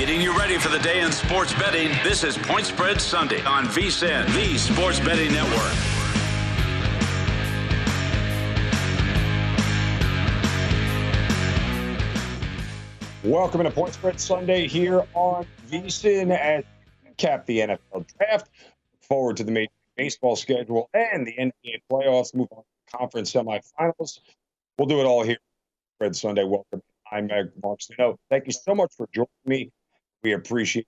Getting you ready for the day in sports betting. This is Point Spread Sunday on VSIN, the Sports Betting Network. Welcome to Point Spread Sunday here on VSIN as cap the NFL draft. Look Forward to the Major Baseball schedule and the NBA playoffs. Move on to conference semifinals. We'll do it all here. Spread Sunday. Welcome. I'm Mark Zinno. Thank you so much for joining me. We appreciate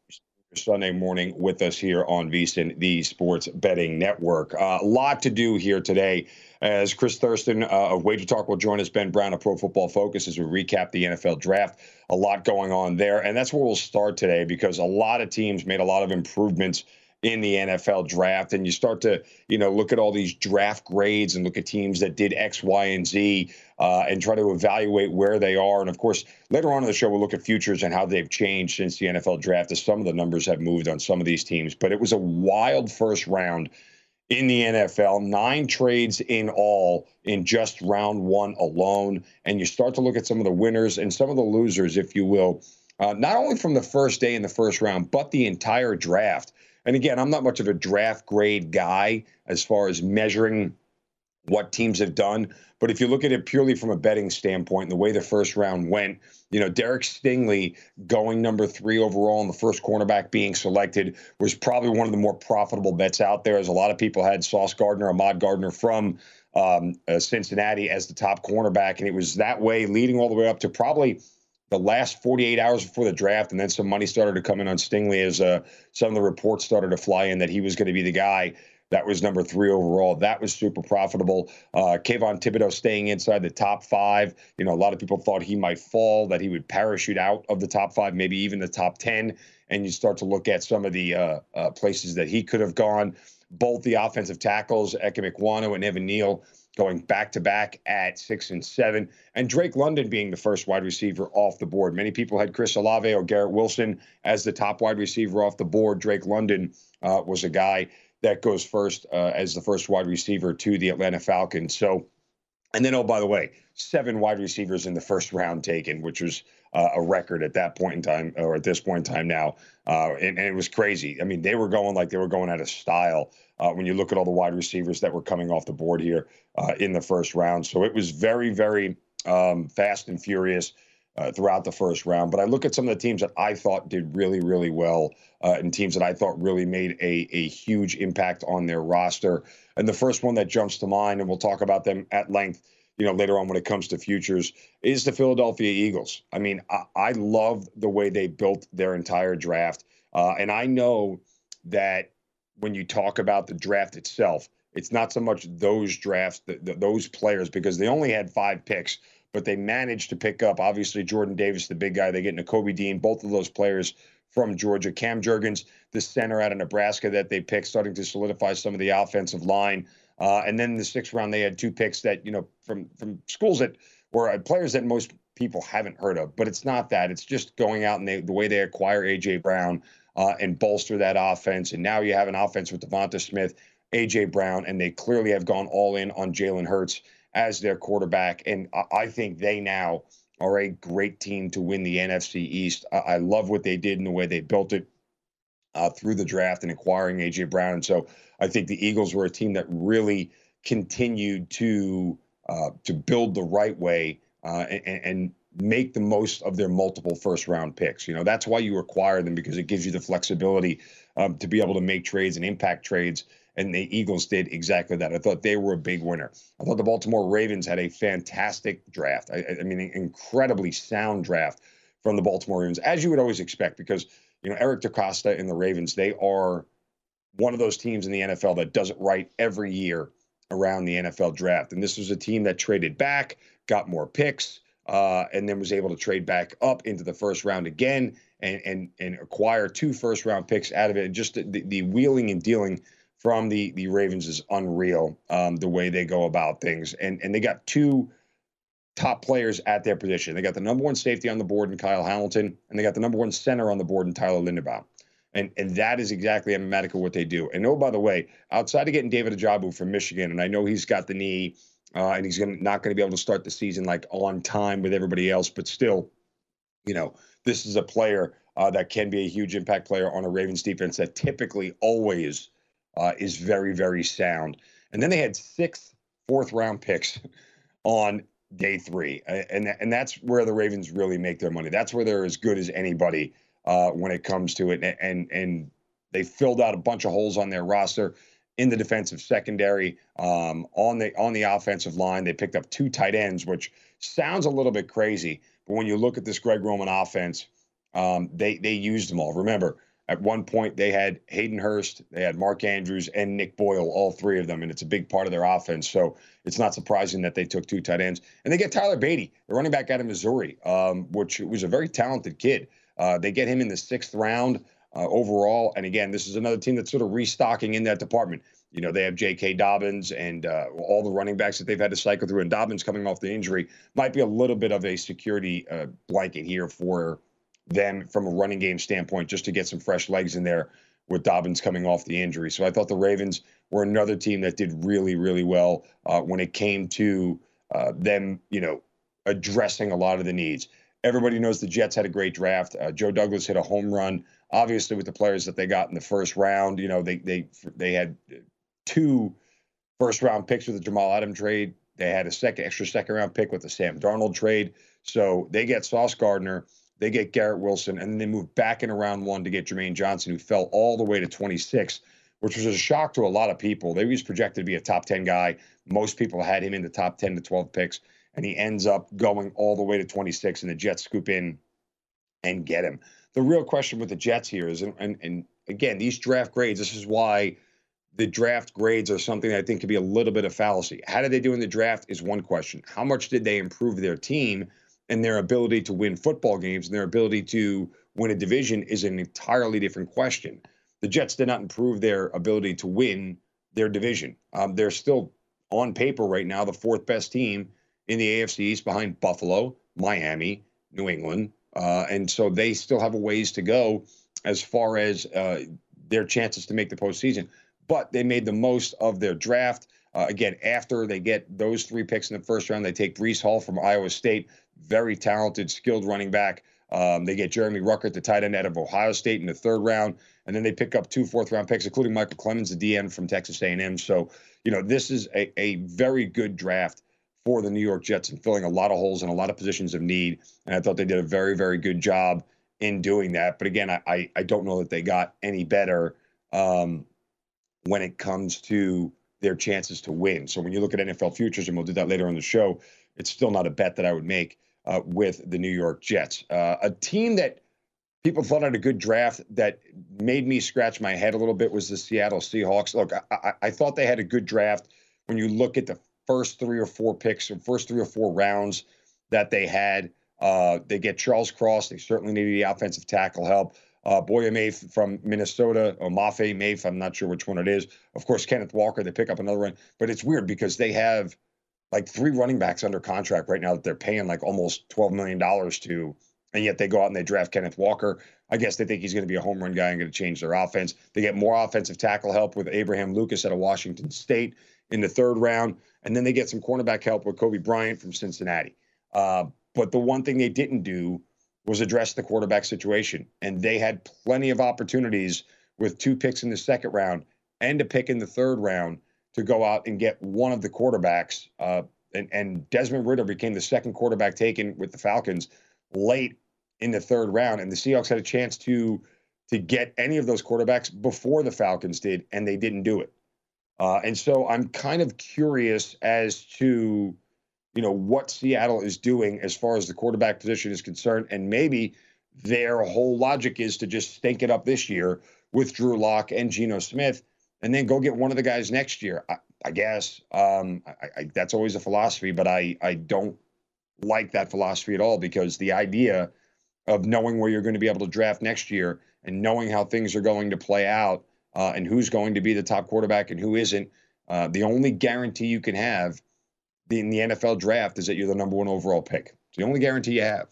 Sunday morning with us here on VSIN, the Sports Betting Network. Uh, a lot to do here today. As Chris Thurston uh, of Wager Talk will join us, Ben Brown of Pro Football Focus as we recap the NFL draft. A lot going on there. And that's where we'll start today because a lot of teams made a lot of improvements in the NFL draft. And you start to, you know, look at all these draft grades and look at teams that did X, Y, and Z uh, and try to evaluate where they are. And of course, later on in the show, we'll look at futures and how they've changed since the NFL draft as some of the numbers have moved on some of these teams. But it was a wild first round in the NFL, nine trades in all in just round one alone. And you start to look at some of the winners and some of the losers, if you will, uh, not only from the first day in the first round, but the entire draft. And again, I'm not much of a draft grade guy as far as measuring what teams have done. But if you look at it purely from a betting standpoint, and the way the first round went, you know, Derek Stingley going number three overall and the first cornerback being selected was probably one of the more profitable bets out there, as a lot of people had Sauce Gardner, Ahmad Gardner from um, uh, Cincinnati as the top cornerback. And it was that way leading all the way up to probably the last 48 hours before the draft, and then some money started to come in on Stingley as uh, some of the reports started to fly in that he was going to be the guy. That was number three overall. That was super profitable. Uh, Kayvon Thibodeaux staying inside the top five. You know, a lot of people thought he might fall, that he would parachute out of the top five, maybe even the top 10. And you start to look at some of the uh, uh, places that he could have gone. Both the offensive tackles, Ikem Ekwonu and Evan Neal, going back to back at six and seven, and Drake London being the first wide receiver off the board. Many people had Chris Olave or Garrett Wilson as the top wide receiver off the board. Drake London uh, was a guy that goes first uh, as the first wide receiver to the Atlanta Falcons. So, and then, oh, by the way, seven wide receivers in the first round taken, which was uh, a record at that point in time, or at this point in time now. Uh, and, and, it was crazy. I mean, they were going like they were going out of style uh, when you look at all the wide receivers that were coming off the board here uh, in the first round. So it was very, very um, fast and furious. Uh, throughout the first round. But I look at some of the teams that I thought did really, really well, uh, and teams that I thought really made a, a huge impact on their roster. And the first one that jumps to mind, and we'll talk about them at length you know, later on when it comes to futures is the Philadelphia Eagles. I mean, I, I love the way they built their entire draft. Uh, and I know that when you talk about the draft itself, it's not so much those drafts, the, the, those players, because they only had five picks, but they managed to pick up, obviously, Jordan Davis, the big guy. They get Nakobe Dean, both of those players from Georgia. Cam Jurgens, the center out of Nebraska that they picked, starting to solidify some of the offensive line. Uh, and then the sixth round, they had two picks that, you know, from from schools that were uh, players that most people haven't heard of. But it's not that. It's just going out and they, the way they acquire A.J. Brown uh, and bolster that offense. And now you have an offense with Devonta Smith, A.J. Brown, and they clearly have gone all in on Jalen Hurts as their quarterback. And I, think they now are a great team to win the NFC East. I, I love what they did and the way they built it uh, through the draft and acquiring AJ Brown. And so I think the Eagles were a team that really continued to uh, to build the right way uh, and, and, make the most of their multiple first round picks. You know that's why you acquire them because it gives you the flexibility um, to be able to make trades and impact trades. And the Eagles did exactly that. I thought they were a big winner. I thought the Baltimore Ravens had a fantastic draft. I, I mean, incredibly sound draft from the Baltimore Ravens, as you would always expect, because you know, Eric DeCosta and the Ravens, they are one of those teams in the NFL that does it right every year around the NFL draft. And this was a team that traded back, got more picks, uh, and then was able to trade back up into the first round again and and and acquire two first round picks out of it. And Just the, the wheeling and dealing from the the Ravens is unreal. Um, the way they go about things, and and they got two top players at their position. They got the number one safety on the board in Kyle Hamilton, and they got the number one center on the board in Tyler Linderbaum. And, and that is exactly emblematic of what they do. And oh, by the way, outside of getting David Ojabo from Michigan, and I know he's got the knee uh, and he's gonna, not going to be able to start the season like on time with everybody else, but still, you know, this is a player uh, that can be a huge impact player on a Ravens defense that typically always uh, is very, very sound. And then they had six fourth round picks on day three, and and that's where the Ravens really make their money. That's where they're as good as anybody uh, when it comes to it, and and they filled out a bunch of holes on their roster in the defensive secondary, um, on the on the offensive line. They picked up two tight ends, which sounds a little bit crazy, but when you look at this Greg Roman offense, um, they they used them all. Remember, at one point, they had Hayden Hurst, they had Mark Andrews, and Nick Boyle, all three of them, and it's a big part of their offense. So it's not surprising that they took two tight ends. And they get Tyler Badie, the running back out of Missouri, um, which was a very talented kid. Uh, they get him in the sixth round uh, overall. And again, this is another team that's sort of restocking in that department. You know, they have J.K. Dobbins and uh, all the running backs that they've had to cycle through. And Dobbins coming off the injury might be a little bit of a security uh, blanket here for them from a running game standpoint, just to get some fresh legs in there with Dobbins coming off the injury. So I thought the Ravens were another team that did really, really well uh, when it came to uh, them, you know, addressing a lot of the needs. Everybody knows the Jets had a great draft. Uh, Joe Douglas hit a home run, obviously with the players that they got in the first round. You know, they they they had two first round picks with the Jamal Adams trade. They had a second extra second round pick with the Sam Darnold trade. So they get Sauce Gardner they get Garrett Wilson, and then they move back in round one to get Jermaine Johnson, who fell all the way to 26, which was a shock to a lot of people. They was projected to be a top 10 guy. Most people had him in the top 10 to 12 picks, and he ends up going all the way to 26, and the Jets scoop in and get him. The real question with the Jets here is, and, and, and again, these draft grades, this is why the draft grades are something I think could be a little bit of fallacy. How did they do in the draft is one question. How much did they improve their team? And their ability to win football games and their ability to win a division is an entirely different question. The Jets did not improve their ability to win their division. Um, they're still on paper right now the fourth best team in the AFC East behind Buffalo, Miami, New England, uh, and so they still have a ways to go as far as uh, their chances to make the postseason. But they made the most of their draft. Uh, again, after they get those three picks in the first round, they take Breece Hall from Iowa State, very talented, skilled running back. Um, they get Jeremy Ruckert, the tight end out of Ohio State, in the third round, and then they pick up two fourth round picks, including Michael Clemons, the DN from Texas A&M. So, you know, this is a, a very good draft for the New York Jets and filling a lot of holes and a lot of positions of need. And I thought they did a very, very good job in doing that. But again, I I, I don't know that they got any better um, when it comes to their chances to win. So when you look at NFL futures, and we'll do that later on the show, it's still not a bet that I would make uh, with the New York Jets. Uh, a team that people thought had a good draft that made me scratch my head a little bit was the Seattle Seahawks. Look, I, I, I thought they had a good draft when you look at the first three or four picks or first three or four rounds that they had. Uh, they get Charles Cross. They certainly needed the offensive tackle help. Uh, Boye Mafe from Minnesota, or Mafe Mafe, I'm not sure which one it is. Of course, Kenneth Walker, they pick up another one. But it's weird because they have like three running backs under contract right now that they're paying like almost $12 million to. And yet they go out and they draft Kenneth Walker. I guess they think he's going to be a home run guy and going to change their offense. They get more offensive tackle help with Abraham Lucas out of Washington State in the third round. And then they get some cornerback help with Coby Bryant from Cincinnati. Uh, but the one thing they didn't do was address the quarterback situation. And they had plenty of opportunities with two picks in the second round and a pick in the third round to go out and get one of the quarterbacks. Uh, and, and Desmond Ridder became the second quarterback taken with the Falcons late in the third round. And the Seahawks had a chance to to get any of those quarterbacks before the Falcons did, and they didn't do it. Uh, and so I'm kind of curious as to you know what Seattle is doing as far as the quarterback position is concerned, and maybe their whole logic is to just stink it up this year with Drew Lock and Geno Smith, and then go get one of the guys next year. I, I guess um, I, I, that's always a philosophy, but I I don't like that philosophy at all because the idea of knowing where you're going to be able to draft next year and knowing how things are going to play out uh, and who's going to be the top quarterback and who isn't. Uh, the only guarantee you can have in the NFL draft is that you're the number one overall pick. It's the only guarantee you have.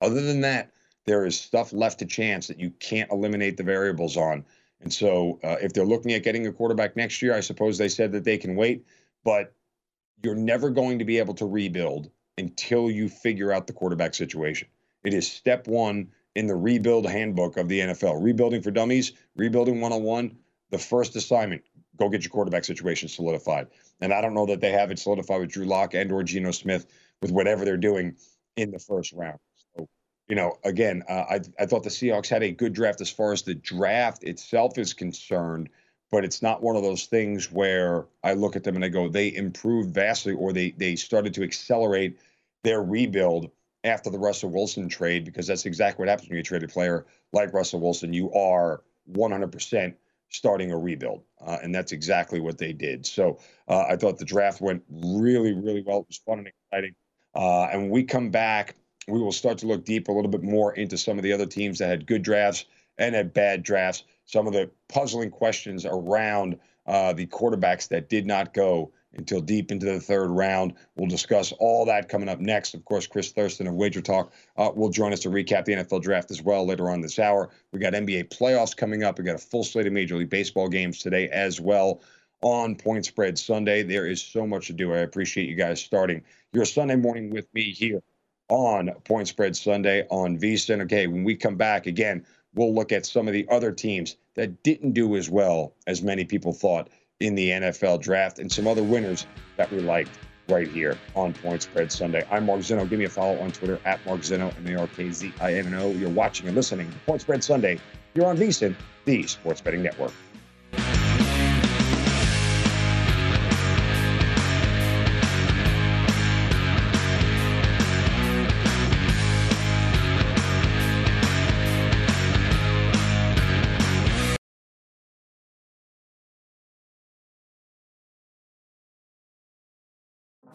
Other than that, there is stuff left to chance that you can't eliminate the variables on. And so, uh, if they're looking at getting a quarterback next year, I suppose they said that they can wait, but you're never going to be able to rebuild until you figure out the quarterback situation. It is step one in the rebuild handbook of the NFL. Rebuilding for dummies, rebuilding 101, the first assignment go get your quarterback situation solidified. And I don't know that they have it solidified with Drew Lock and or Geno Smith with whatever they're doing in the first round. You know, again, uh, I I thought the Seahawks had a good draft as far as the draft itself is concerned, but it's not one of those things where I look at them and I go, they improved vastly or they they started to accelerate their rebuild after the Russell Wilson trade because that's exactly what happens when you trade a player like Russell Wilson. You are 100% starting a rebuild. Uh, and that's exactly what they did. So uh, I thought the draft went really, really well. It was fun and exciting. Uh, and when we come back, we will start to look deep a little bit more into some of the other teams that had good drafts and had bad drafts, some of the puzzling questions around uh, the quarterbacks that did not go until deep into the third round. We'll discuss all that coming up next. Of course, Chris Thurston of Wager Talk uh, will join us to recap the NFL draft as well later on this hour. We got NBA playoffs coming up. We got a full slate of Major League Baseball games today as well on Point Spread Sunday. There is so much to do. I appreciate you guys starting your Sunday morning with me here on Point Spread Sunday on VSIN. Okay, when we come back again, we'll look at some of the other teams that didn't do as well as many people thought in the NFL draft and some other winners that we liked right here on Point Spread Sunday. I'm Mark Zinno. Give me a follow on Twitter at Mark Zinno, M A R K Z I N O. You're watching and listening to Point Spread Sunday. You're on VSIN, the Sports Betting Network.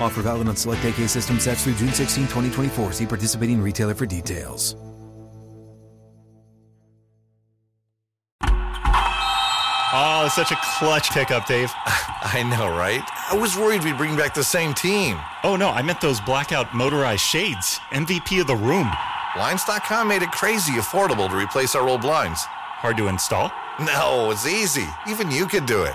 Offer valid on select AK system sets through June 16, 2024. See participating retailer for details. Oh, such a clutch pickup, Dave. I know, right? I was worried we'd bring back the same team. Oh, no, I meant those blackout motorized shades. MVP of the room. Blinds.com made it crazy affordable to replace our old blinds. Hard to install? No, it's easy. Even you could do it.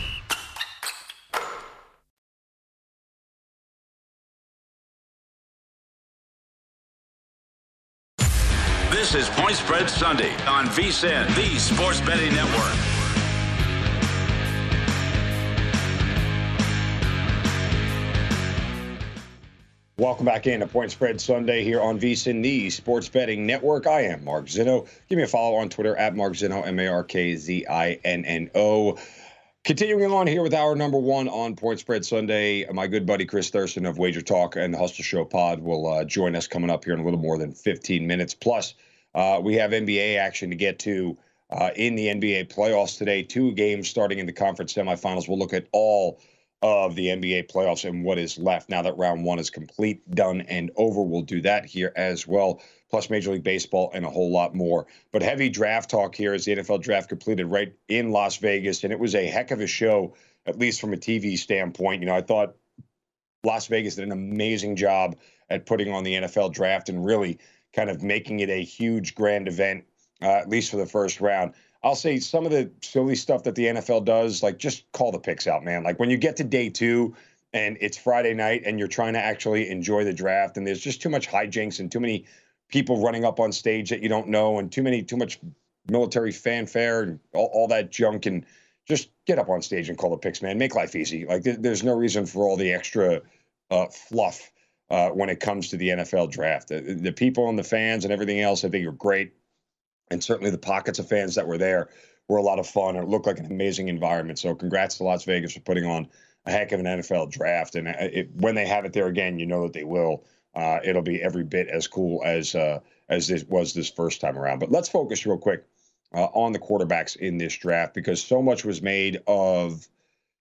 This is Point Spread Sunday on VSIN, the Sports Betting Network. Welcome back in to Point Spread Sunday here on VSIN, the Sports Betting Network. I am Mark Zinno. Give me a follow on Twitter at Mark Zinno, M A R K Z I N N O. Continuing on here with our number one on Point Spread Sunday, my good buddy Chris Thurston of Wager Talk and the Hustle Show Pod will uh, join us coming up here in a little more than 15 minutes. Plus, uh, we have NBA action to get to uh, in the NBA playoffs today. Two games starting in the conference semifinals. We'll look at all of the NBA playoffs and what is left now that round one is complete, done, and over. We'll do that here as well, plus Major League Baseball and a whole lot more. But heavy draft talk here as the NFL draft completed right in Las Vegas, and it was a heck of a show, at least from a TV standpoint. You know, I thought Las Vegas did an amazing job at putting on the NFL draft and really kind of making it a huge grand event, uh, at least for the first round. I'll say some of the silly stuff that the NFL does, like just call the picks out, man. Like when you get to day two and it's Friday night and you're trying to actually enjoy the draft, and there's just too much hijinks and too many people running up on stage that you don't know, and too many too much military fanfare and all, all that junk, and just get up on stage and call the picks, man. Make life easy. Like there, there's no reason for all the extra uh, fluff uh, when it comes to the NFL draft. The, the people and the fans and everything else, I think, are great and certainly the pockets of fans that were there were a lot of fun. It looked like an amazing environment. So, congrats to Las Vegas for putting on a heck of an NFL draft. And it, when they have it there again, you know that they will. Uh, it'll be every bit as cool as uh, as this was this first time around. But let's focus real quick uh, on the quarterbacks in this draft because so much was made of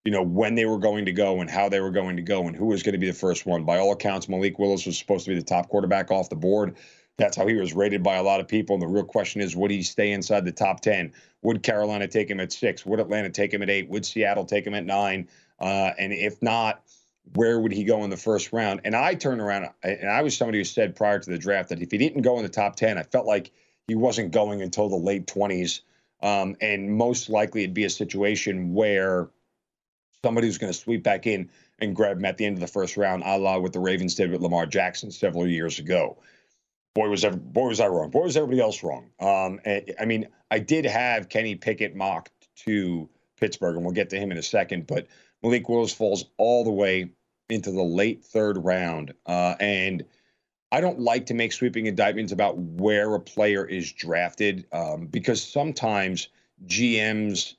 you know when they were going to go and how they were going to go and who was going to be the first one. By all accounts, Malik Willis was supposed to be the top quarterback off the board. That's how he was rated by a lot of people. And the real question is, would he stay inside the top 10? Would Carolina take him at six? Would Atlanta take him at eight? Would Seattle take him at nine? Uh, and if not, where would he go in the first round? And I turned around, and I was somebody who said prior to the draft that if he didn't go in the top 10, I felt like he wasn't going until the late 20s. Um, and most likely it'd be a situation where somebody who's going to sweep back in and grab him at the end of the first round, a la what the Ravens did with Lamar Jackson several years ago boy was boy was I wrong. Boy was everybody else wrong. Um, I mean, I did have Kenny Pickett mocked to Pittsburgh, and we'll get to him in a second. But Malik Willis falls all the way into the late third round, uh, and I don't like to make sweeping indictments about where a player is drafted um, because sometimes GMs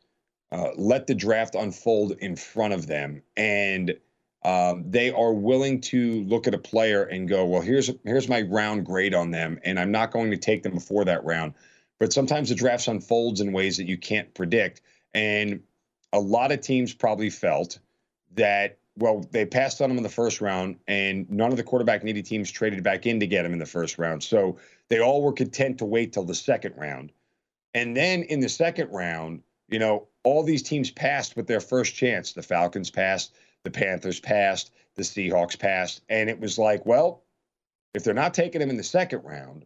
uh, let the draft unfold in front of them, and um, they are willing to look at a player and go, "Well, here's here's my round grade on them, and I'm not going to take them before that round." But sometimes the draft unfolds in ways that you can't predict, and a lot of teams probably felt that well, they passed on him in the first round, and none of the quarterback needy teams traded back in to get him in the first round. So they all were content to wait till the second round. And then in the second round, you know, all these teams passed with their first chance. The Falcons passed, the Panthers passed, the Seahawks passed. And it was like, well, if they're not taking him in the second round,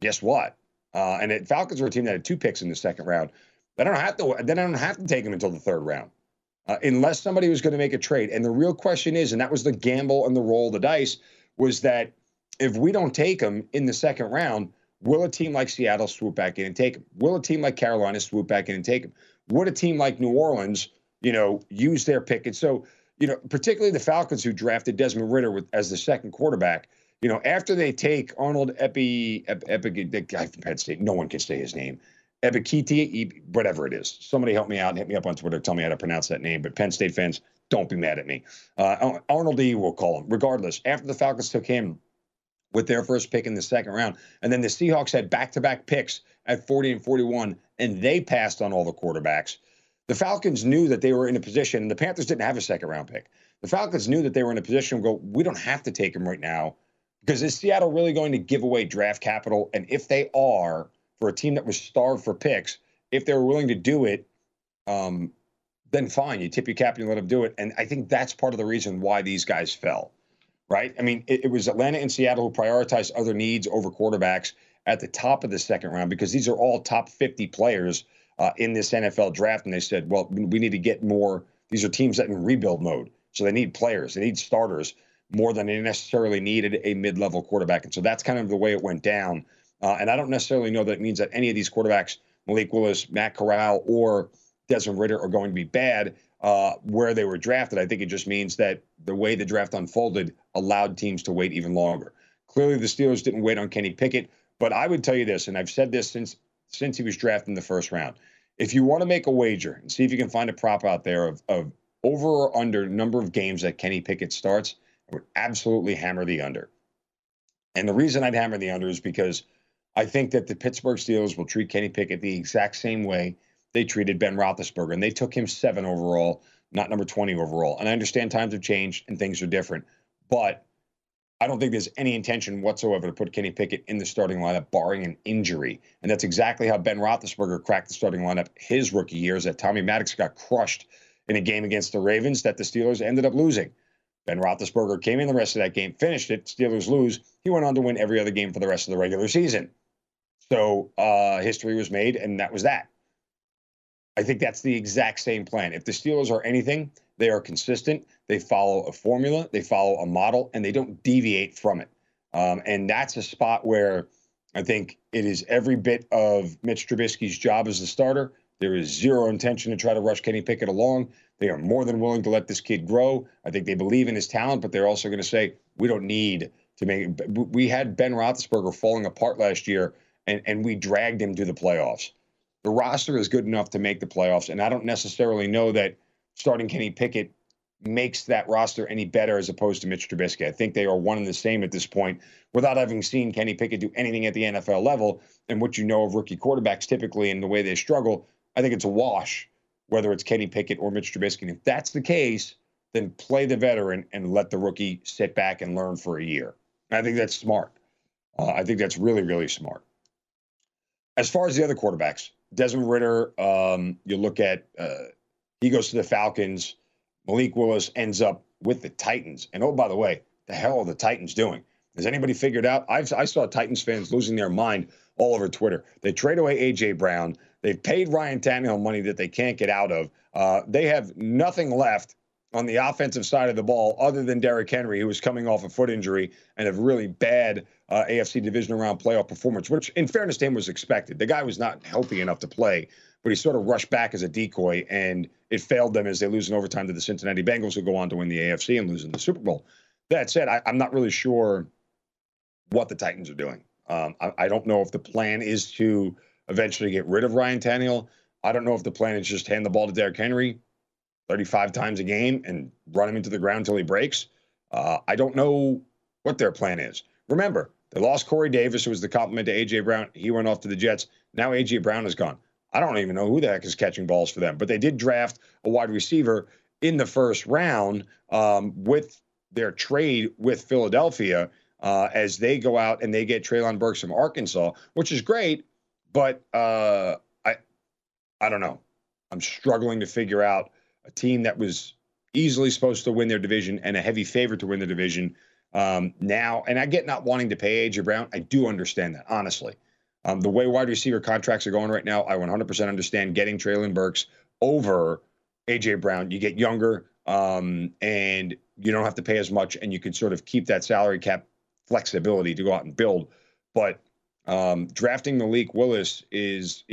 guess what? Uh, and the Falcons were a team that had two picks in the second round. They don't have to. Then I don't have to take him until the third round uh, unless somebody was going to make a trade. And the real question is, and that was the gamble and the roll of the dice, was that if we don't take him in the second round, will a team like Seattle swoop back in and take him? Will a team like Carolina swoop back in and take him? Would a team like New Orleans, you know, use their pick? And so, you know, particularly the Falcons who drafted Desmond Ridder with, as the second quarterback, you know, after they take Arnold Epi, Epi, Epi the guy from Penn State, no one can say his name. Ebikiti, whatever it is. Somebody help me out hit me up on Twitter. Tell me how to pronounce that name. But Penn State fans, don't be mad at me. Uh, Arnold E. will call him. Regardless, after the Falcons took him with their first pick in the second round, and then the Seahawks had back-to-back picks at 40 and 41, and they passed on all the quarterbacks. The Falcons knew that they were in a position, and the Panthers didn't have a second round pick. The Falcons knew that they were in a position to go, we don't have to take him right now because is Seattle really going to give away draft capital? And if they are, for a team that was starved for picks, if they were willing to do it, um, then fine, you tip your cap and you let them do it. And I think that's part of the reason why these guys fell, right? I mean, it, it was Atlanta and Seattle who prioritized other needs over quarterbacks at the top of the second round because these are all top 50 players uh, in this NFL draft. And they said, well, we need to get more. These are teams that in rebuild mode. So they need players, they need starters more than they necessarily needed a mid level quarterback. And so that's kind of the way it went down. Uh, and I don't necessarily know that it means that any of these quarterbacks, Malik Willis, Matt Corral, or Desmond Ridder, are going to be bad uh, where they were drafted. I think it just means that the way the draft unfolded allowed teams to wait even longer. Clearly, the Steelers didn't wait on Kenny Pickett, but I would tell you this, and I've said this since since he was drafted in the first round. If you want to make a wager and see if you can find a prop out there of, of over or under number of games that Kenny Pickett starts, I would absolutely hammer the under. And the reason I'd hammer the under is because – I think that the Pittsburgh Steelers will treat Kenny Pickett the exact same way they treated Ben Roethlisberger, and they took him seven overall, not number 20 overall. And I understand times have changed and things are different, but I don't think there's any intention whatsoever to put Kenny Pickett in the starting lineup, barring an injury. And that's exactly how Ben Roethlisberger cracked the starting lineup his rookie years. That Tommy Maddox got crushed in a game against the Ravens that the Steelers ended up losing. Ben Roethlisberger came in the rest of that game, finished it. Steelers lose. He went on to win every other game for the rest of the regular season. So uh, history was made, and that was that. I think that's the exact same plan. If the Steelers are anything, they are consistent. They follow a formula, they follow a model, and they don't deviate from it. Um, and that's a spot where I think it is every bit of Mitch Trubisky's job as the starter. There is zero intention to try to rush Kenny Pickett along. They are more than willing to let this kid grow. I think they believe in his talent, but they're also going to say, we don't need to make. We had Ben Roethlisberger falling apart last year and, and we dragged him to the playoffs. The roster is good enough to make the playoffs, and I don't necessarily know that starting Kenny Pickett makes that roster any better as opposed to Mitch Trubisky. I think they are one and the same at this point without having seen Kenny Pickett do anything at the NFL level and what you know of rookie quarterbacks typically and the way they struggle. I think it's a wash whether it's Kenny Pickett or Mitch Trubisky. And if that's the case, then play the veteran and let the rookie sit back and learn for a year. I think that's smart. Uh, I think that's really, really smart. As far as the other quarterbacks, Desmond Ridder, um, you look at uh, he goes to the Falcons. Malik Willis ends up with the Titans. And oh, by the way, the hell are the Titans doing? Has anybody figured out? I've, I saw Titans fans losing their mind all over Twitter. They trade away AJ Brown. They've paid Ryan Tannehill money that they can't get out of. Uh, they have nothing left on the offensive side of the ball other than Derrick Henry, who was coming off a foot injury and a really bad uh, AFC division round playoff performance, which, in fairness to him, was expected. The guy was not healthy enough to play, but he sort of rushed back as a decoy, and it failed them as they lose in overtime to the Cincinnati Bengals, who go on to win the AFC and lose in the Super Bowl. That said, I, I'm not really sure what the Titans are doing. Um, I, I, don't know if the plan is to eventually get rid of Ryan Tannehill. I don't know if the plan is just hand the ball to Derrick Henry 35 times a game and run him into the ground until he breaks. Uh, I don't know what their plan is. Remember, they lost Corey Davis, who was the complement to A.J. Brown. He went off to the Jets. Now A.J. Brown is gone. I don't even know who the heck is catching balls for them, but they did draft a wide receiver in the first round um, with their trade with Philadelphia uh, as they go out and they get Treylon Burks from Arkansas, which is great, but uh, I I don't know. I'm struggling to figure out a team that was easily supposed to win their division and a heavy favorite to win the division um, now. And I get not wanting to pay AJ Brown. I do understand that honestly. Um, the way wide receiver contracts are going right now, I 100% understand getting Treylon Burks over AJ Brown. You get younger, um, and you don't have to pay as much, and you can sort of keep that salary cap flexibility to go out and build. But um, drafting Malik Willis is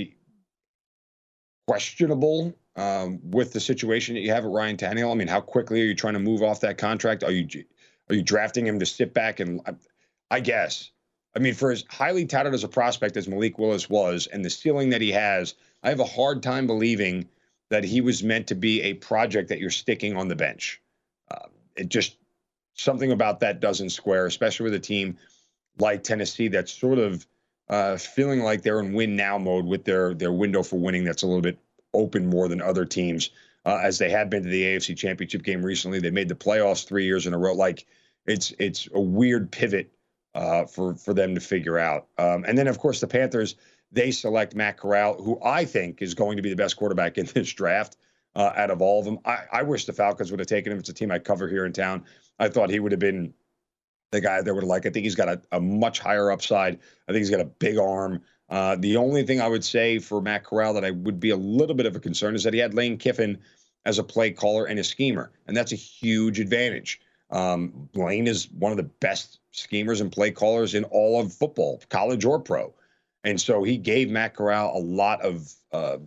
questionable um, with the situation that you have at Ryan Tannehill. I mean, how quickly are you trying to move off that contract? Are you are you drafting him to sit back and I guess I mean, for as highly touted as a prospect as Malik Willis was, and the ceiling that he has, I have a hard time believing that he was meant to be a project that you're sticking on the bench. Uh, it just something about that doesn't square, especially with a team like Tennessee that's sort of uh, feeling like they're in win now mode with their their window for winning that's a little bit open more than other teams, uh, as they have been to the AFC Championship game recently. They made the playoffs three years in a row. Like it's it's a weird pivot uh, for for them to figure out. Um, and then of course the Panthers they select Matt Corral, who I think is going to be the best quarterback in this draft uh, out of all of them. I, I wish the Falcons would have taken him. It's a team I cover here in town. I thought he would have been the guy that would liked. I think he's got a, a much higher upside. I think he's got a big arm. Uh, the only thing I would say for Matt Corral that I would be a little bit of a concern is that he had Lane Kiffin as a play caller and a schemer, and that's a huge advantage. Um, Lane is one of the best schemers and play callers in all of football, college or pro. And so he gave Matt Corral a lot of uh,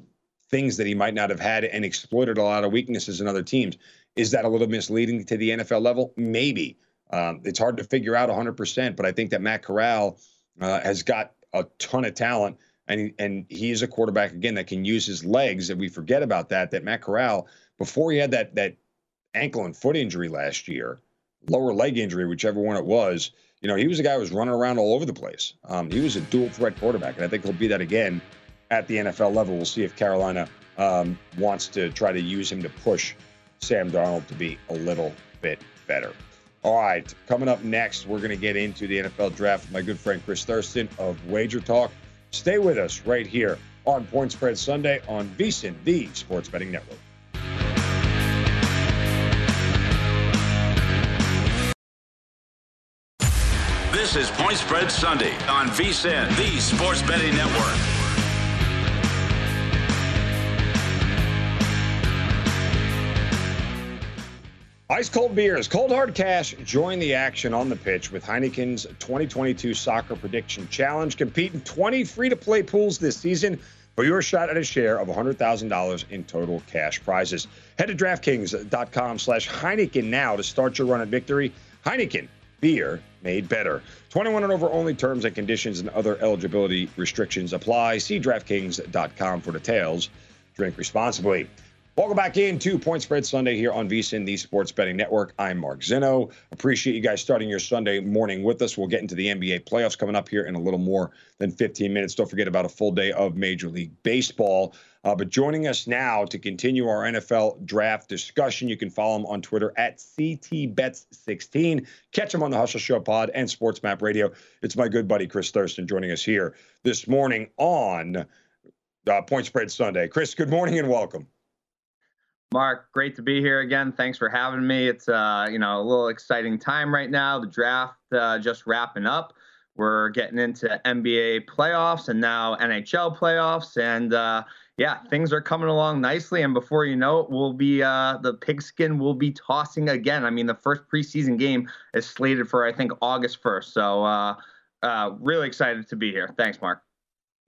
things that he might not have had and exploited a lot of weaknesses in other teams. Is that a little misleading to the NFL level? Maybe. Um, it's hard to figure out 100%, but I think that Matt Corral uh, has got a ton of talent. And, and he is a quarterback, again, that can use his legs. And we forget about that, that Matt Corral, before he had that, that ankle and foot injury last year, lower leg injury, whichever one it was, you know, he was a guy who was running around all over the place. Um, he was a dual threat quarterback, and I think he'll be that again at the NFL level. We'll see if Carolina um, wants to try to use him to push Sam Darnold to be a little bit better. All right, coming up next, we're going to get into the NFL draft with my good friend Chris Thurston of Wager Talk. Stay with us right here on Point Spread Sunday on VSIN, the Sports Betting Network. Is Point Spread Sunday on VSIN, the Sports Betting Network. Ice cold beers, cold hard cash. Join the action on the pitch with Heineken's 2022 Soccer Prediction Challenge. Compete in 20 free to play pools this season for your shot at a share of $100,000 in total cash prizes. Head to DraftKings.com slash Heineken now to start your run at victory. Heineken beer made better. 21 and over only terms and conditions and other eligibility restrictions apply. See DraftKings.com for details. Drink responsibly. Welcome back into Point Spread Sunday here on VSIN, the Sports Betting Network. I'm Mark Zinno. Appreciate you guys starting your Sunday morning with us. We'll get into the NBA playoffs coming up here in a little more than 15 minutes. Don't forget about a full day of Major League Baseball. Uh, but joining us now to continue our NFL draft discussion, you can follow him on Twitter at CTBets16. Catch him on the Hustle Show Pod and Sports Map Radio. It's my good buddy Chris Thurston joining us here this morning on uh, Point Spread Sunday. Chris, good morning and welcome. Mark, great to be here again. Thanks for having me. It's uh, you know a little exciting time right now. The draft uh, just wrapping up. We're getting into NBA playoffs and now NHL playoffs, and uh, yeah, things are coming along nicely. And before you know it, we'll be uh, the pigskin will be tossing again. I mean, the first preseason game is slated for I think August first. So uh, uh, really excited to be here. Thanks, Mark.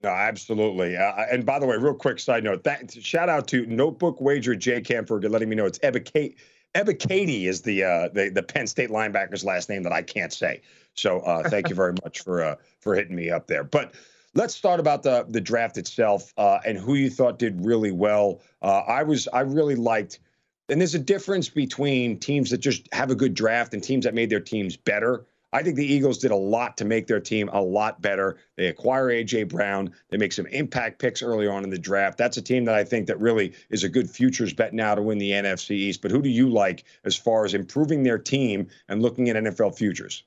No, absolutely. Uh, and by the way, real quick side note: that, shout out to Notebook Wager Jay Camper for letting me know it's Ebiketie is the uh, the the Penn State linebacker's last name that I can't say. So uh, thank you very much for uh, for hitting me up there. But let's start about the the draft itself uh, and who you thought did really well. Uh, I was I really liked, and there's a difference between teams that just have a good draft and teams that made their teams better. I think the Eagles did a lot to make their team a lot better. They acquire AJ Brown. They make some impact picks early on in the draft. That's a team that I think that really is a good futures bet now to win the NFC East. But who do you like as far as improving their team and looking at NFL futures?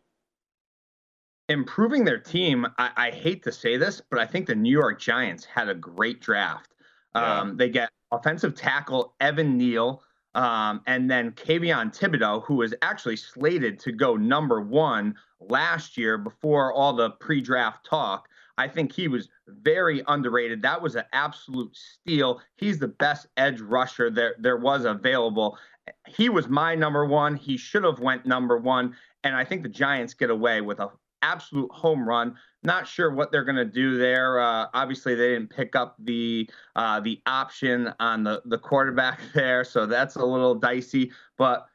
Improving their team, I, I hate to say this, but I think the New York Giants had a great draft. Yeah. Um, they get offensive tackle Evan Neal. Um, and then Kayvon Thibodeaux, who was actually slated to go number one last year before all the pre draft talk. I think he was very underrated. That was an absolute steal. He's the best edge rusher there, there was available. He was my number one. He should have went number one. And I think the Giants get away with a absolute home run. Not sure what they're going to do there. Uh, obviously, they didn't pick up the uh, the option on the the quarterback there, so that's a little dicey. But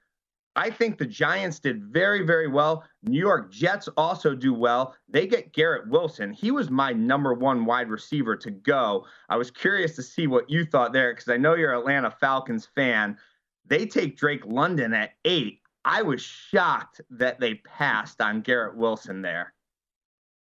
I think the Giants did very, very well. New York Jets also do well. They get Garrett Wilson. He was my number one wide receiver to go. I was curious to see what you thought there because I know you're Atlanta Falcons fan. They take Drake London at eight. I was shocked that they passed on Garrett Wilson there.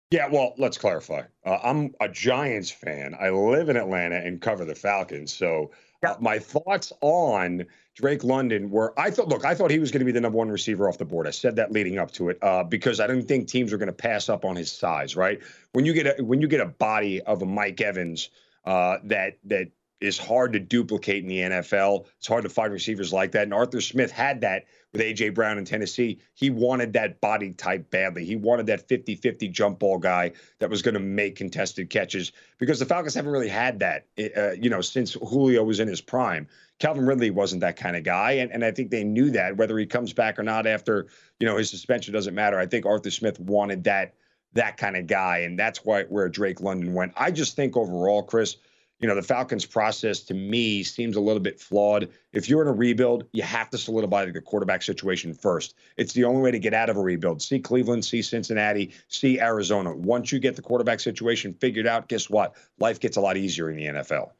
Yeah, well, let's clarify. Uh, I'm a Giants fan. I live in Atlanta and cover the Falcons. So uh, my thoughts on Drake London were I thought, look, I thought he was going to be the number one receiver off the board. I said that leading up to it uh, because I didn't think teams were going to pass up on his size. Right when you get a when you get a body of a Mike Evans uh, that that is hard to duplicate in the NFL. It's hard to find receivers like that. And Arthur Smith had that with A.J. Brown in Tennessee. He wanted that body type badly. He wanted that 50 50 jump ball guy that was going to make contested catches because the Falcons haven't really had that, uh, you know, since Julio was in his prime. Calvin Ridley wasn't that kind of guy. And, and I think they knew that whether he comes back or not after, you know, his suspension doesn't matter. I think Arthur Smith wanted that that kind of guy. And that's why where Drake London went. I just think overall, Chris, you know, the Falcons process to me seems a little bit flawed. If you're in a rebuild, you have to solidify the quarterback situation first. It's the only way to get out of a rebuild. See Cleveland, see Cincinnati, see Arizona. Once you get the quarterback situation figured out, guess what? Life gets a lot easier in the NFL.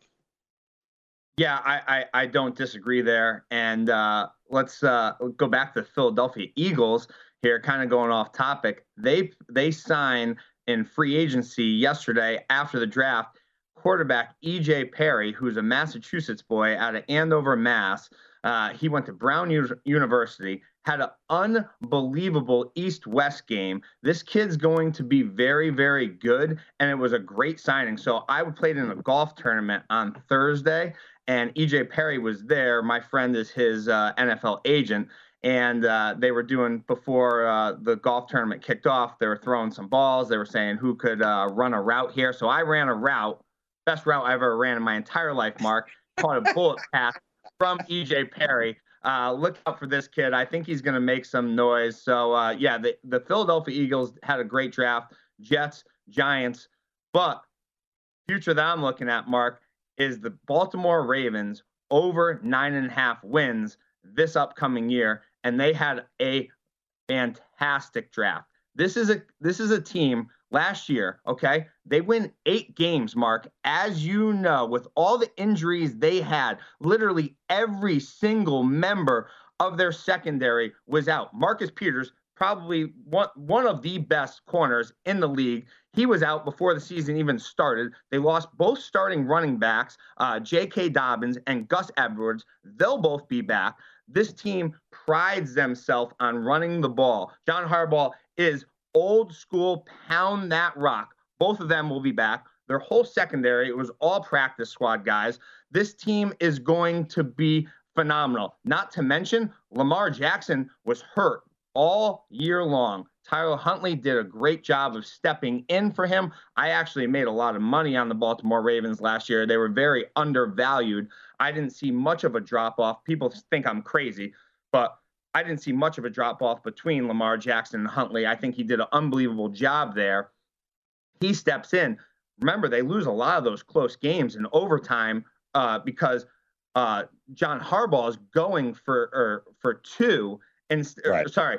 Yeah, I, I, I don't disagree there. And uh, let's uh, go back to Philadelphia Eagles here, kind of going off topic. They they sign in free agency yesterday after the draft quarterback E.J. Perry, who's a Massachusetts boy out of Andover, Mass. Uh, he went to Brown U- University, had an unbelievable East West game. This kid's going to be very, very good, and it was a great signing. So I played in a golf tournament on Thursday, and EJ Perry was there. My friend is his uh, NFL agent, and uh, they were doing before uh, the golf tournament kicked off. They were throwing some balls. They were saying who could uh, run a route here. So I ran a route best route I ever ran in my entire life, Mark. Caught a bullet pass from EJ Perry. Uh, look out for this kid. I think he's going to make some noise. So, uh, yeah, the, the Philadelphia Eagles had a great draft. Jets, Giants. But future that I'm looking at, Mark, is the Baltimore Ravens over nine and a half wins this upcoming year. And they had a fantastic draft. This is a this is a team last year, okay? They win eight games, Mark. As you know, with all the injuries they had, literally every single member of their secondary was out. Marcus Peters, probably one, one of the best corners in the league. He was out before the season even started. They lost both starting running backs, uh, J.K. Dobbins and Gus Edwards. They'll both be back. This team prides themselves on running the ball. John Harbaugh is old school pound that rock. Both of them will be back. Their whole secondary, it was all practice squad guys. This team is going to be phenomenal. Not to mention, Lamar Jackson was hurt all year long. Tyler Huntley did a great job of stepping in for him. I actually made a lot of money on the Baltimore Ravens last year. They were very undervalued. I didn't see much of a drop off. People think I'm crazy, but I didn't see much of a drop off between Lamar Jackson and Huntley. I think he did an unbelievable job there. He steps in. Remember, they lose a lot of those close games in overtime uh, because uh, John Harbaugh is going for or for two, and right. sorry,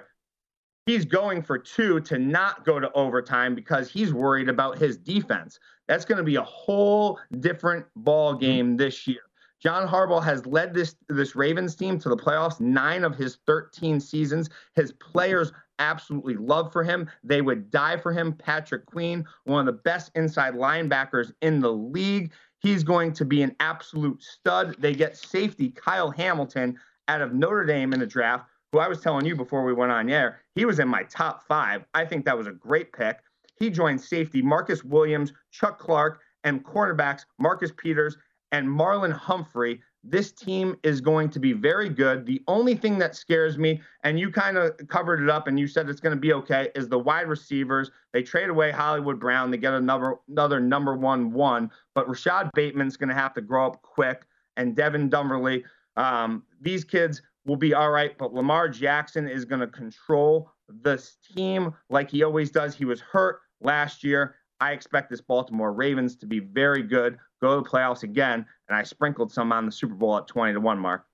he's going for two to not go to overtime because he's worried about his defense. That's going to be a whole different ball mm-hmm. game this year. John Harbaugh has led this this Ravens team to the playoffs nine of his 13 seasons. His players absolutely love for him. They would die for him. Patrick Queen, one of the best inside linebackers in the league. He's going to be an absolute stud. They get safety Kyle Hamilton out of Notre Dame in the draft, who I was telling you before we went on air, he was in my top five. I think that was a great pick. He joined safety Marcus Williams, Chuck Clark, and cornerbacks Marcus Peters and Marlon Humphrey. This team is going to be very good. The only thing that scares me, and you kind of covered it up and you said it's going to be okay, is the wide receivers. They trade away Hollywood Brown. They get another another number one one, but Rashod Bateman's going to have to grow up quick, and Devin Duvernay. Um, these kids will be all right, but Lamar Jackson is going to control this team like he always does. He was hurt last year. I expect this Baltimore Ravens to be very good, go to the playoffs again, and I sprinkled some on the Super Bowl at 20 to 1 mark.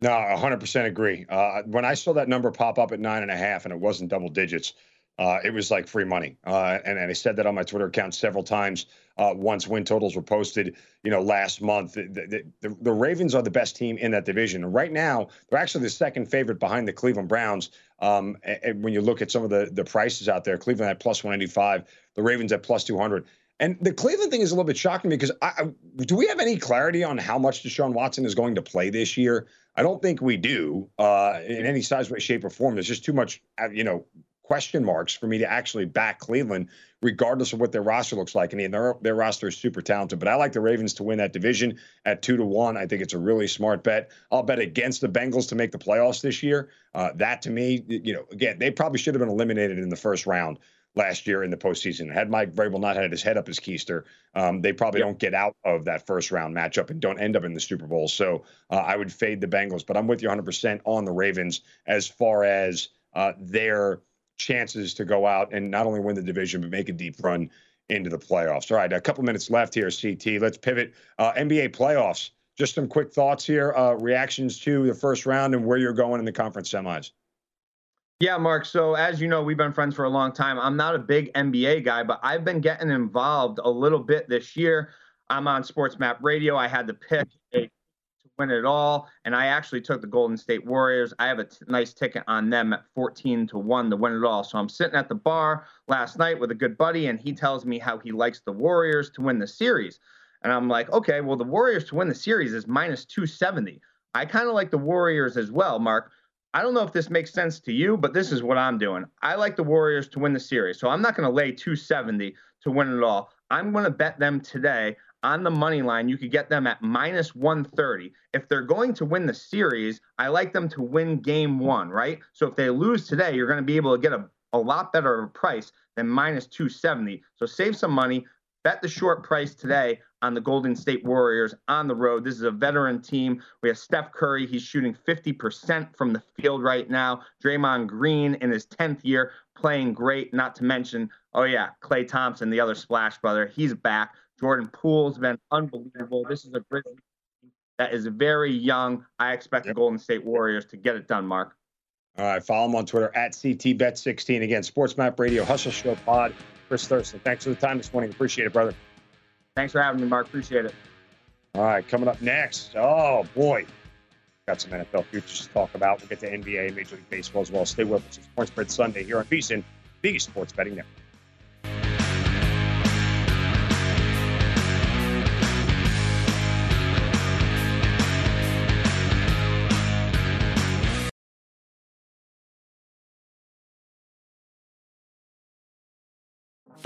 No, 100% agree. Uh, when I saw that number pop up at nine and a half and it wasn't double digits, uh, it was like free money. Uh, and, and I said that on my Twitter account several times uh, once win totals were posted, you know, last month. The, the, the, Ravens are the best team in that division. Right now, they're actually the second favorite behind the Cleveland Browns. Um, and, and when you look at some of the, the prices out there, Cleveland at plus 185, the Ravens at plus 200. And the Cleveland thing is a little bit shocking because I, do we have any clarity on how much Deshaun Watson is going to play this year? I don't think we do uh, in any size, way, shape, or form. There's just too much, uh, you know, question marks for me to actually back Cleveland, regardless of what their roster looks like. And their their roster is super talented. But I like the Ravens to win that division at two to one. I think it's a really smart bet. I'll bet against the Bengals to make the playoffs this year. Uh, that to me, you know, again, they probably should have been eliminated in the first round last year in the postseason. Had Mike Vrabel not had his head up his keister, um, they probably yep. don't get out of that first round matchup and don't end up in the Super Bowl. So uh, I would fade the Bengals, but I'm with you 100% on the Ravens as far as uh, their chances to go out and not only win the division but make a deep run into the playoffs. All right, a couple minutes left here, CT. Let's pivot. Uh, NBA playoffs. Just some quick thoughts here, uh, reactions to the first round and where you're going in the conference semis. Yeah, Mark. So as you know, we've been friends for a long time. I'm not a big NBA guy, but I've been getting involved a little bit this year. I'm on Sports Map Radio. I had to pick a win it all. And I actually took the Golden State Warriors. I have a t- nice ticket on them at 14 to 1 to win it all. So I'm sitting at the bar last night with a good buddy, and he tells me how he likes the Warriors to win the series. And I'm like, okay, well, the Warriors to win the series is minus 270. I kind of like the Warriors as well, Mark. I don't know if this makes sense to you, but this is what I'm doing. I like the Warriors to win the series. So I'm not going to lay 270 to win it all. I'm going to bet them today on the money line, you could get them at minus 130. If they're going to win the series, I like them to win game one, right? So if they lose today, you're going to be able to get a, a lot better of a price than minus 270. So save some money, bet the short price today on the Golden State Warriors on the road. This is a veteran team. We have Steph Curry. He's shooting 50% from the field right now. Draymond Green in his 10th year playing great, not to mention, oh, yeah, Klay Thompson, the other splash brother. He's back. Jordan Poole's been unbelievable. This is a Grizzlies that is very young. I expect yep. the Golden State Warriors to get it done, Mark. All right, follow him on Twitter at CTBet16. Again, Sports Map Radio, Hustle Show Pod. Chris Thurston, thanks for the time this morning. Appreciate it, brother. Thanks for having me, Mark. Appreciate it. All right, coming up next. Oh, boy. Got some NFL futures to talk about. We'll get to NBA and Major League Baseball as well. Stay with us. It's Point Spread Sunday here on VSIN, the Sports Betting Network.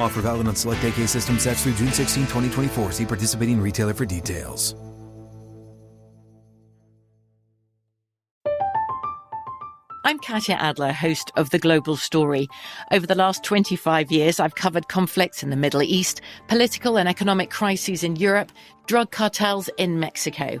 Offer valid on select AK system sets through June 16, 2024. See participating retailer for details. I'm Katya Adler, host of The Global Story. Over the last 25 years, I've covered conflicts in the Middle East, political and economic crises in Europe, drug cartels in Mexico.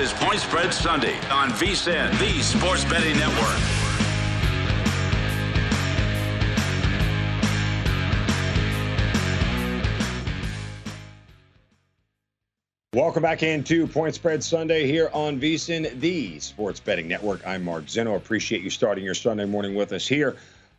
Is Point Spread Sunday on VSIN, the Sports Betting Network. Welcome back into Point Spread Sunday here on VSIN, the Sports Betting Network. I'm Mark Zinno. Appreciate you starting your Sunday morning with us here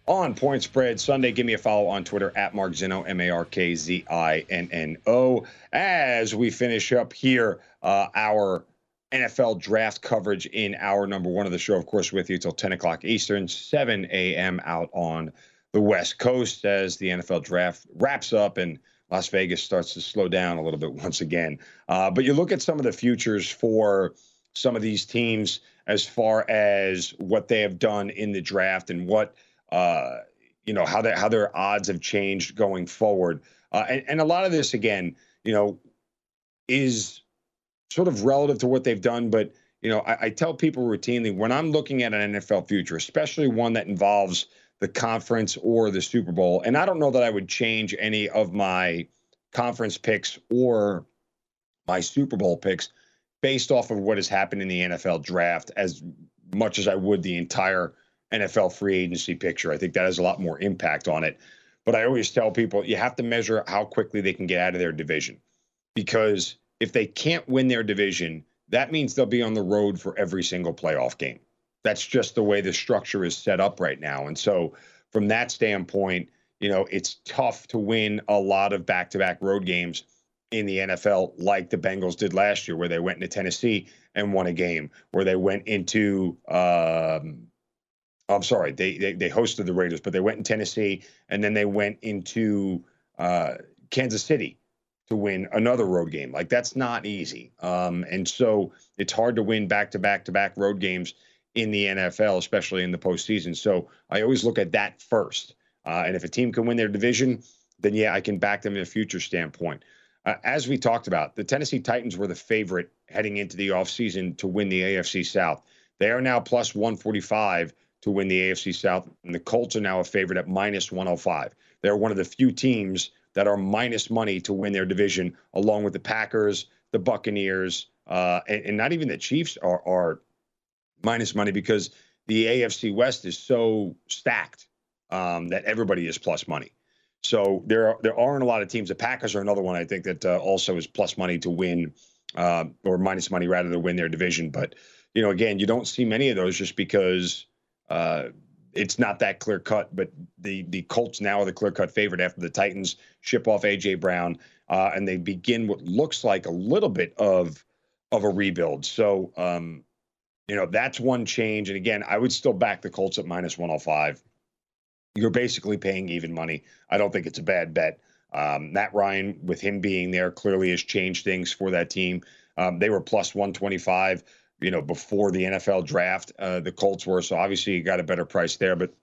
on Point Spread Sunday. Give me a follow on Twitter at Mark Zinno, M A R K Z I N N O. As we finish up here, uh, our NFL draft coverage in hour number one of the show, of course, with you till 10 o'clock Eastern, 7 a.m. out on the West Coast as the NFL draft wraps up and Las Vegas starts to slow down a little bit once again. Uh, but you look at some of the futures for some of these teams as far as what they have done in the draft and what uh, you know how their how their odds have changed going forward. Uh, and, and a lot of this, again, you know, is sort of relative to what they've done. But you know, I, I tell people routinely when I'm looking at an NFL future, especially one that involves the conference or the Super Bowl, and I don't know that I would change any of my conference picks or my Super Bowl picks based off of what has happened in the NFL draft as much as I would the entire NFL free agency picture. I think that has a lot more impact on it. But I always tell people you have to measure how quickly they can get out of their division because if they can't win their division, that means they'll be on the road for every single playoff game. That's just the way the structure is set up right now. And so, from that standpoint, you know, it's tough to win a lot of back to back road games in the NFL like the Bengals did last year, where they went into Tennessee and won a game, where they went into, um, I'm sorry, they, they, they hosted the Raiders, but they went in Tennessee and then they went into uh, Kansas City to win another road game. Like that's not easy. Um, and so it's hard to win back to back to back road games in the NFL, especially in the postseason. So I always look at that first. Uh, and if a team can win their division, then yeah, I can back them in a future standpoint. Uh, as we talked about, the Tennessee Titans were the favorite heading into the offseason to win the AFC South. They are now plus 145 to win the AFC South, and the Colts are now a favorite at minus 105. They're one of the few teams that are minus money to win their division, along with the Packers, the Buccaneers, uh, and, and, not even the Chiefs are, are, minus money because the AFC West is so stacked um, that everybody is plus money. So there are, there aren't a lot of teams. The Packers are another one I think that uh, also is plus money to win uh, or minus money rather to win their division. But you know, again, you don't see many of those just because uh, it's not that clear cut, but the the Colts now are the clear cut favorite after the Titans ship off AJ Brown, uh, and they begin what looks like a little bit of of a rebuild. So, um, you know, that's one change. And again, I would still back the Colts at minus 105. You're basically paying even money. I don't think it's a bad bet. Um, Matt Ryan, with him being there, clearly has changed things for that team. Um, they were plus 125, you know, before the NFL draft. Uh, the Colts were, so obviously you got a better price there, but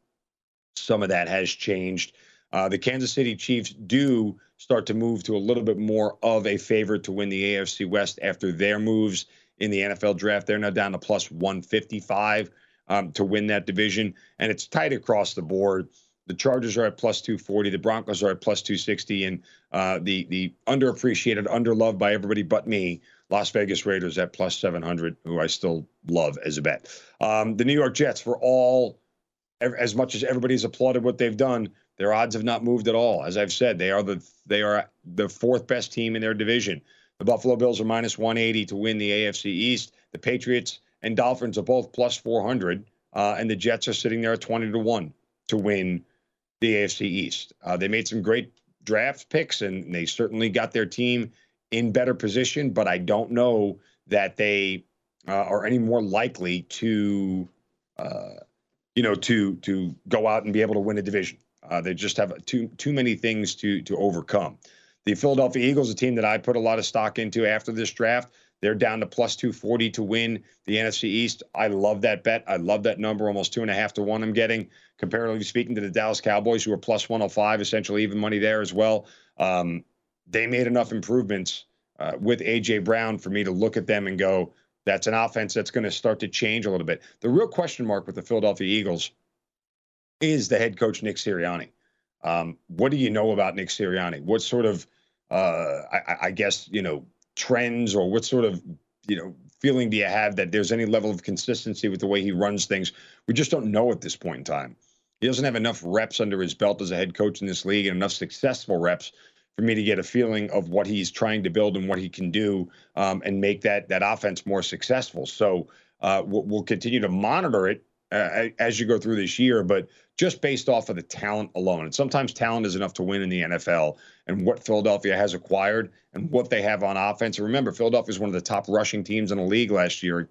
some of that has changed. Uh, the Kansas City Chiefs do start to move to a little bit more of a favorite to win the AFC West after their moves in the NFL draft. They're now down to plus 155 um, to win that division, and it's tight across the board. The Chargers are at plus 240. The Broncos are at plus 260. And uh, the the underappreciated, underloved by everybody but me, Las Vegas Raiders at plus 700, who I still love as a bet. Um, the New York Jets, for all, as much as everybody's applauded what they've done, their odds have not moved at all. As I've said, they are the they are the fourth best team in their division. The Buffalo Bills are minus 180 to win the AFC East. The Patriots and Dolphins are both plus 400, uh, and the Jets are sitting there at 20 to one to win the AFC East. Uh, they made some great draft picks, and they certainly got their team in better position. But I don't know that they uh, are any more likely to, uh, you know, to to go out and be able to win a division. Uh, they just have too too many things to to overcome. The Philadelphia Eagles, a team that I put a lot of stock into after this draft, they're down to plus 240 to win the NFC East. I love that bet. I love that number, almost two and a half to one. I'm getting comparatively speaking to the Dallas Cowboys, who are plus 105, essentially even money there as well. Um, they made enough improvements uh, with AJ Brown for me to look at them and go, that's an offense that's going to start to change a little bit. The real question mark with the Philadelphia Eagles is the head coach Nick Sirianni. Um, what do you know about Nick Sirianni? What sort of, uh, I, I guess, you know, trends or what sort of you know feeling do you have that there's any level of consistency with the way he runs things? We just don't know at this point in time. He doesn't have enough reps under his belt as a head coach in this league and enough successful reps for me to get a feeling of what he's trying to build and what he can do um, and make that that offense more successful. So uh, we'll, we'll, continue to monitor it uh, as you go through this year, but just based off of the talent alone. And sometimes talent is enough to win in the NFL and what Philadelphia has acquired and what they have on offense. And remember, Philadelphia is one of the top rushing teams in the league last year.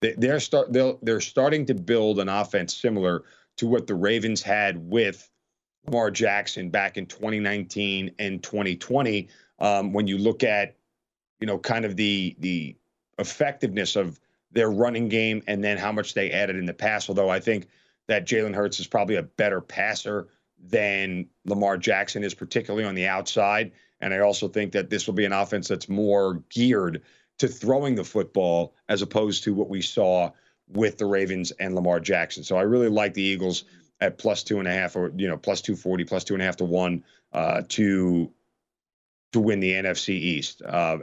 They're start they're starting to build an offense similar to what the Ravens had with Lamar Jackson back in 2019 and 2020. Um, when you look at, you know, kind of the the effectiveness of their running game and then how much they added in the pass. Although I think that Jalen Hurts is probably a better passer than Lamar Jackson is, particularly on the outside. And I also think that this will be an offense that's more geared to throwing the football as opposed to what we saw with the Ravens and Lamar Jackson. So I really like the Eagles at plus two and a half or, you know, plus 240, plus two and a half to one uh, to to win the NFC East. Uh,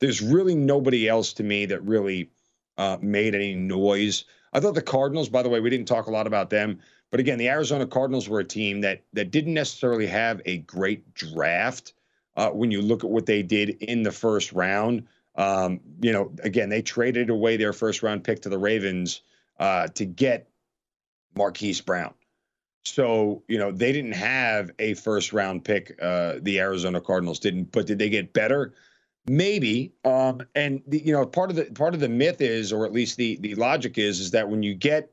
there's really nobody else to me that really uh, made any noise I thought the Cardinals, by the way, we didn't talk a lot about them, but again, the Arizona Cardinals were a team that that didn't necessarily have a great draft. Uh, when you look at what they did in the first round, um, you know, again, they traded away their first round pick to the Ravens uh, to get Marquise Brown. So, you know, they didn't have a first round pick. Uh, the Arizona Cardinals didn't, but did they get better? Maybe, um, and the, you know, part of the part of the myth is, or at least the the logic is, is that when you get,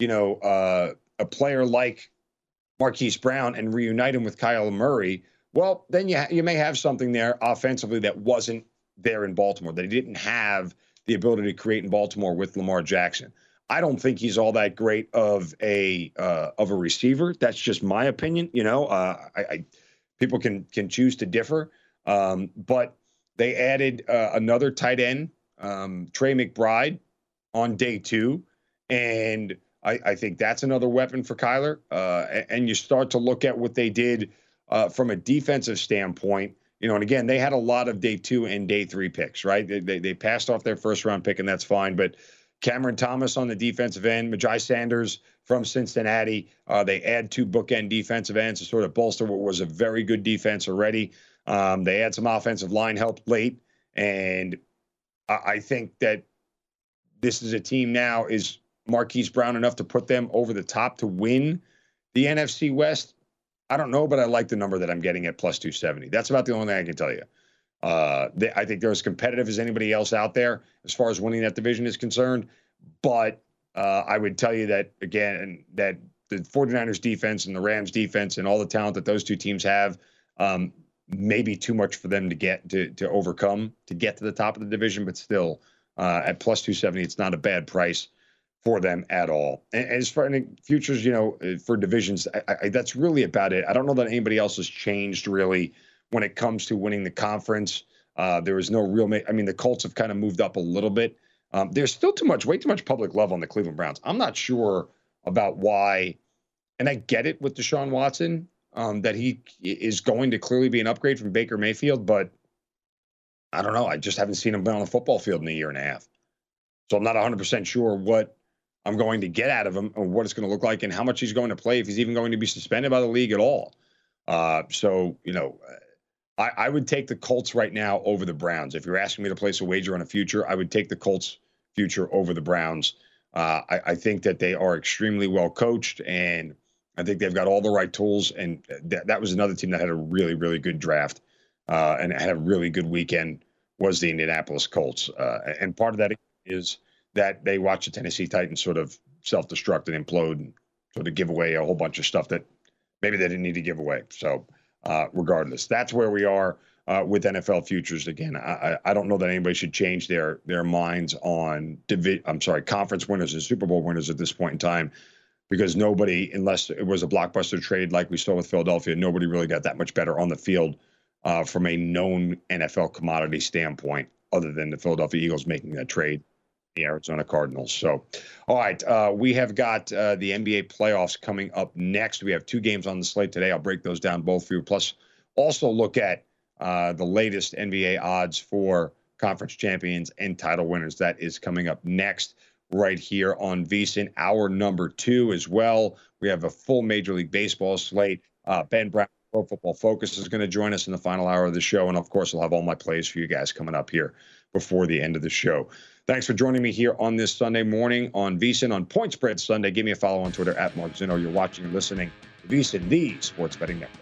you know, uh, a player like Marquise Brown and reunite him with Kyler Murray, well, then you ha- you may have something there offensively that wasn't there in Baltimore. That he didn't have the ability to create in Baltimore with Lamar Jackson. I don't think he's all that great of a uh, of a receiver. That's just my opinion. You know, uh, I, I, people can can choose to differ, um, but they added uh, another tight end, um, Trey McBride, on day two. And I, I, think that's another weapon for Kyler. Uh, and you start to look at what they did uh, from a defensive standpoint. You know, and again, they had a lot of day two and day three picks, right? They, they, they passed off their first round pick, and that's fine. But Cameron Thomas on the defensive end, Myjai Sanders from Cincinnati. Uh, they add two bookend defensive ends to sort of bolster what was a very good defense already. Um, they add some offensive line help late, and I, I think that this is a team now is Marquise Brown enough to put them over the top to win the NFC West? I don't know, but I like the number that I'm getting at plus 270. That's about the only thing I can tell you. Uh, they, I think they're as competitive as anybody else out there as far as winning that division is concerned. But uh, I would tell you that, again, that the 49ers defense and the Rams defense and all the talent that those two teams have um, may be too much for them to get to, to overcome to get to the top of the division. But still, uh, at plus 270, it's not a bad price for them at all. And, as far as futures, you know, uh, for divisions, I, I, that's really about it. I don't know that anybody else has changed really when it comes to winning the conference. Uh, there was no real. Ma- I mean, the Colts have kind of moved up a little bit. Um, there's still too much, way too much public love on the Cleveland Browns. I'm not sure about why, and I get it with Deshaun Watson um, that he is going to clearly be an upgrade from Baker Mayfield, but I don't know. I just haven't seen him on the football field in a year and a half, so I'm not 100 percent sure what I'm going to get out of him and what it's going to look like and how much he's going to play if he's even going to be suspended by the league at all. Uh, so you know, I, I, would take the Colts right now over the Browns. If you're asking me to place a wager on a future, I would take the Colts future over the Browns. Uh, I, I, think that they are extremely well coached, and I think they've got all the right tools. And th- that was another team that had a really, really good draft uh, and had a really good weekend. Was the Indianapolis Colts, uh, and part of that is that they watched the Tennessee Titans sort of self-destruct and implode and sort of give away a whole bunch of stuff that maybe they didn't need to give away. So uh, regardless. That's where we are uh, with NFL futures. Again, I, I don't know that anybody should change their their minds on divi- I'm sorry, conference winners and Super Bowl winners at this point in time, because nobody, unless it was a blockbuster trade like we saw with Philadelphia, nobody really got that much better on the field uh, from a known NFL commodity standpoint, other than the Philadelphia Eagles making that trade the Arizona Cardinals. So, all right, uh, we have got uh, the NBA playoffs coming up next. We have two games on the slate today. I'll break those down both for you. Plus, also look at uh, the latest NBA odds for conference champions and title winners. That is coming up next, right here on VSIN. Hour number two as well. We have a full Major League Baseball slate. Uh, ben Brown. Pro Football Focus is going to join us in the final hour of the show. And of course, I'll have all my plays for you guys coming up here before the end of the show. Thanks for joining me here on this Sunday morning on VSIN on Point Spread Sunday. Give me a follow on Twitter at Mark Zinno. You're watching and listening to the Sports Betting Network.